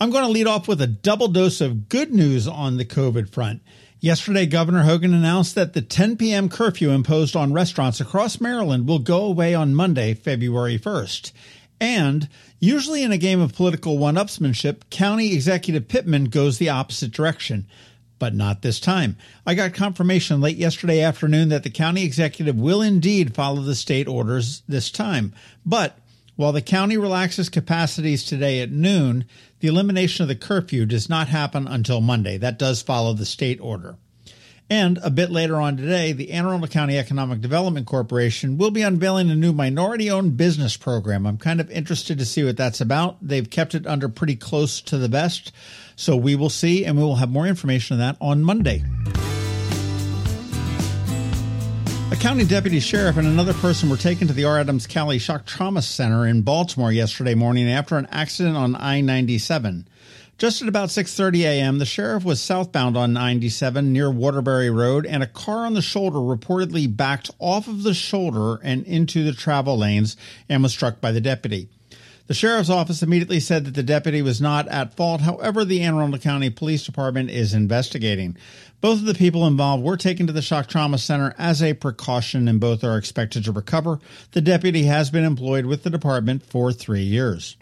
I'm going to lead off with a double dose of good news on the COVID front. Yesterday, Governor Hogan announced that the 10 p.m. curfew imposed on restaurants across Maryland will go away on Monday, February 1st. And usually in a game of political one upsmanship, County Executive Pittman goes the opposite direction. But not this time. I got confirmation late yesterday afternoon that the county executive will indeed follow the state orders this time. But while the county relaxes capacities today at noon, the elimination of the curfew does not happen until Monday. That does follow the state order. And a bit later on today, the Anne Arundel County Economic Development Corporation will be unveiling a new minority owned business program. I'm kind of interested to see what that's about. They've kept it under pretty close to the vest. So we will see, and we will have more information on that on Monday. A county deputy sheriff and another person were taken to the R. Adams Cowley Shock Trauma Center in Baltimore yesterday morning after an accident on I-97. Just at about 6:30 a.m., the sheriff was southbound on 97 near Waterbury Road and a car on the shoulder reportedly backed off of the shoulder and into the travel lanes and was struck by the deputy. The sheriff's office immediately said that the deputy was not at fault. However, the Anne Arundel County Police Department is investigating. Both of the people involved were taken to the shock trauma center as a precaution and both are expected to recover. The deputy has been employed with the department for three years.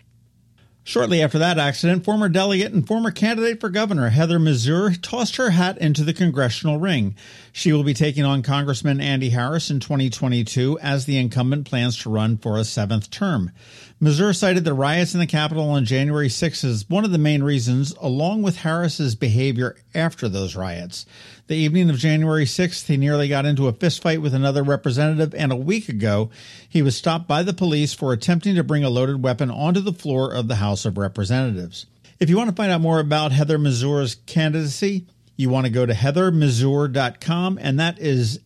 Shortly after that accident, former delegate and former candidate for governor Heather Mizeur tossed her hat into the congressional ring. She will be taking on Congressman Andy Harris in 2022 as the incumbent plans to run for a seventh term. Mizeur cited the riots in the Capitol on January 6 as one of the main reasons, along with Harris's behavior after those riots. The evening of January 6th, he nearly got into a fistfight with another representative, and a week ago, he was stopped by the police for attempting to bring a loaded weapon onto the floor of the House of Representatives. If you want to find out more about Heather Mizeur's candidacy, you want to go to heathermizeur.com, and that is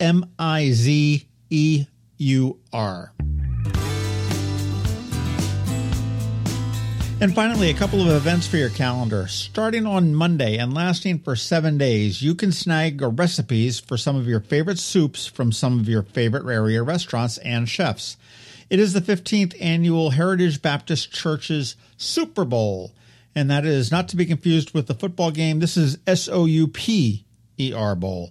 M I Z E U R. And finally, a couple of events for your calendar. Starting on Monday and lasting for seven days, you can snag recipes for some of your favorite soups from some of your favorite area restaurants and chefs. It is the 15th annual Heritage Baptist Church's Super Bowl, and that is not to be confused with the football game. This is S O U P E R Bowl.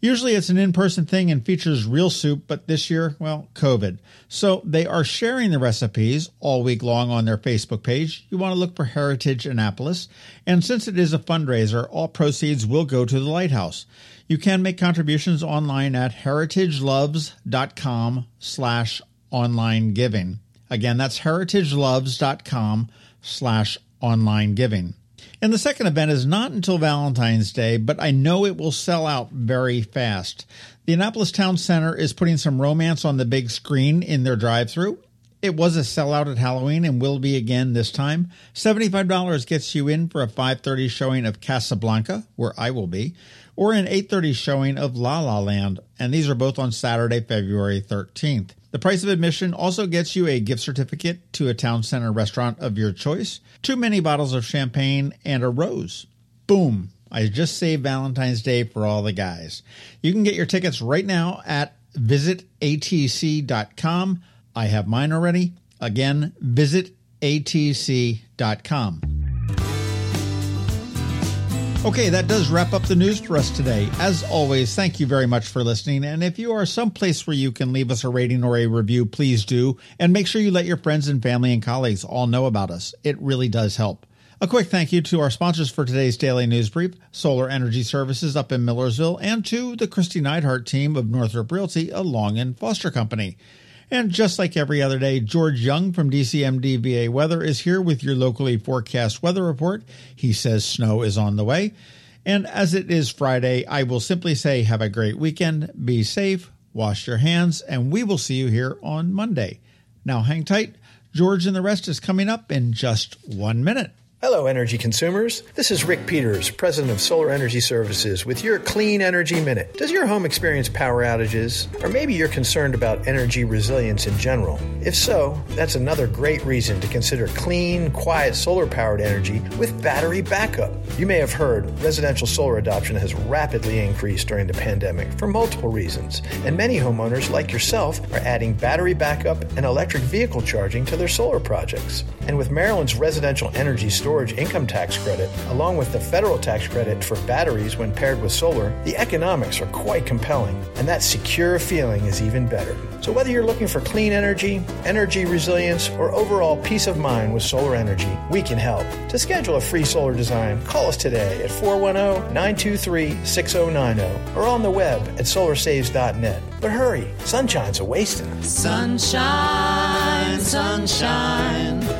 Usually it's an in person thing and features real soup, but this year, well, COVID. So they are sharing the recipes all week long on their Facebook page. You want to look for Heritage Annapolis. And since it is a fundraiser, all proceeds will go to the Lighthouse. You can make contributions online at heritageloves.com slash online giving. Again, that's heritageloves.com slash online giving. And the second event is not until Valentine's Day, but I know it will sell out very fast. The Annapolis Town Center is putting some romance on the big screen in their drive through. It was a sellout at Halloween and will be again this time. $75 gets you in for a 5:30 showing of Casablanca, where I will be, or an 8:30 showing of La La Land, and these are both on Saturday, February 13th. The price of admission also gets you a gift certificate to a town center restaurant of your choice, two mini bottles of champagne, and a rose. Boom! I just saved Valentine's Day for all the guys. You can get your tickets right now at visitatc.com. I have mine already. Again, visitatc.com. Okay, that does wrap up the news for us today. As always, thank you very much for listening. And if you are someplace where you can leave us a rating or a review, please do. And make sure you let your friends and family and colleagues all know about us. It really does help. A quick thank you to our sponsors for today's daily news brief, Solar Energy Services up in Millersville, and to the Kristi Neidhardt team of Northrop Realty, a Long and Foster Company. And just like every other day, George Young from DCMD VA Weather is here with your locally forecast weather report. He says snow is on the way. And as it is Friday, I will simply say have a great weekend, be safe, wash your hands, and we will see you here on Monday. Now hang tight. George and the rest is coming up in just one minute. Hello, energy consumers. This is Rick Peters, President of Solar Energy Services, with your Clean Energy Minute. Does your home experience power outages? Or maybe you're concerned about energy resilience in general? If so, that's another great reason to consider clean, quiet solar powered energy with battery backup. You may have heard residential solar adoption has rapidly increased during the pandemic for multiple reasons, and many homeowners, like yourself, are adding battery backup and electric vehicle charging to their solar projects. And with Maryland's residential energy storage, storage income tax credit, along with the federal tax credit for batteries when paired with solar, the economics are quite compelling, and that secure feeling is even better. So, whether you're looking for clean energy, energy resilience, or overall peace of mind with solar energy, we can help. To schedule a free solar design, call us today at 410 923 6090 or on the web at solarsaves.net. But hurry, sunshine's a wasting. Sunshine, sunshine.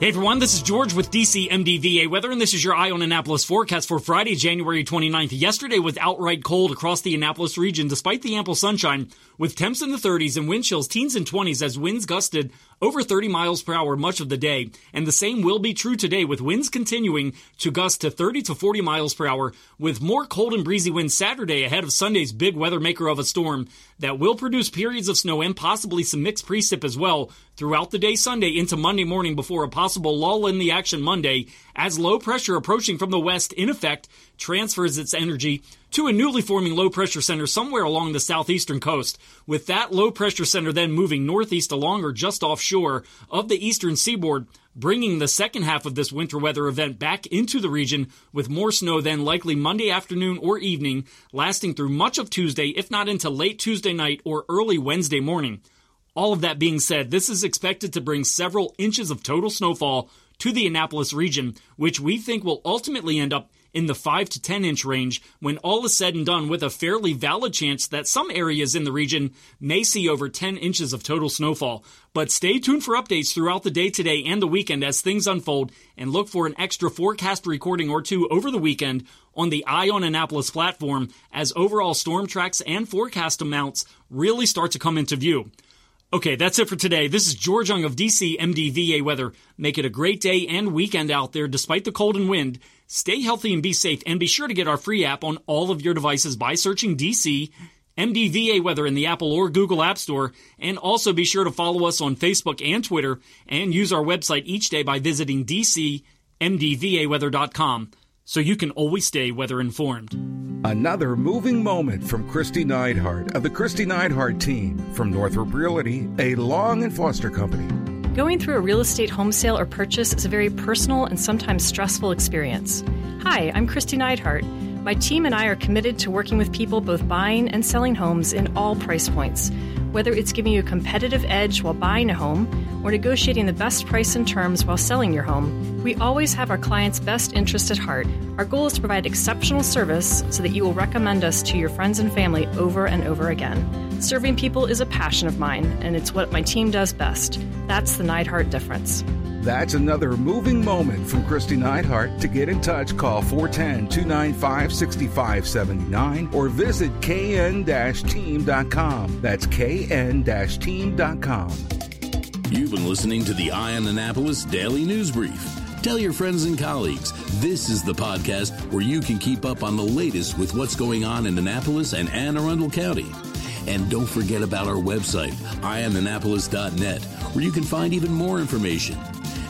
Hey everyone, this is George with DC MDVA Weather, and this is your Eye on Annapolis forecast for Friday, January 29th. Yesterday was outright cold across the Annapolis region, despite the ample sunshine, with temps in the 30s and wind chills teens and 20s as winds gusted over 30 miles per hour much of the day. And the same will be true today, with winds continuing to gust to 30 to 40 miles per hour, with more cold and breezy winds Saturday ahead of Sunday's big weather maker of a storm that will produce periods of snow and possibly some mixed precip as well throughout the day Sunday into Monday morning before a possible lull in the action Monday as low pressure approaching from the west in effect transfers its energy to a newly forming low pressure center somewhere along the southeastern coast, with that low pressure center then moving northeast along or just offshore of the eastern seaboard, bringing the second half of this winter weather event back into the region with more snow then likely Monday afternoon or evening, lasting through much of Tuesday, if not into late Tuesday night or early Wednesday morning. All of that being said, this is expected to bring several inches of total snowfall to the Annapolis region, which we think will ultimately end up in the 5 to 10 inch range when all is said and done with a fairly valid chance that some areas in the region may see over 10 inches of total snowfall. But stay tuned for updates throughout the day today and the weekend as things unfold and look for an extra forecast recording or two over the weekend on the Eye on Annapolis platform as overall storm tracks and forecast amounts really start to come into view. Okay, that's it for today. This is George Young of DC MDVA Weather. Make it a great day and weekend out there despite the cold and wind. Stay healthy and be safe, and be sure to get our free app on all of your devices by searching DC MDVA Weather in the Apple or Google App Store. And also be sure to follow us on Facebook and Twitter and use our website each day by visiting DCMDVAweather.com so you can always stay weather informed. Another moving moment from Kristi Neidhardt of the Kristi Neidhardt team from Northrop Realty, a Long and Foster company. Going through a real estate home sale or purchase is a very personal and sometimes stressful experience. Hi, I'm Kristi Neidhardt. My team and I are committed to working with people both buying and selling homes in all price points whether it's giving you a competitive edge while buying a home or negotiating the best price and terms while selling your home, we always have our clients' best interest at heart. Our goal is to provide exceptional service so that you will recommend us to your friends and family over and over again. Serving people is a passion of mine, and it's what my team does best. That's the Neidhardt difference. That's another moving moment from Kristi Neidhardt. To get in touch, call 410 295 6579 or visit kn team.com. That's kn team.com. You've been listening to the Eye on Annapolis Daily News Brief. Tell your friends and colleagues this is the podcast where you can keep up on the latest with what's going on in Annapolis and Anne Arundel County. And don't forget about our website, eyeonannapolis.net, where you can find even more information.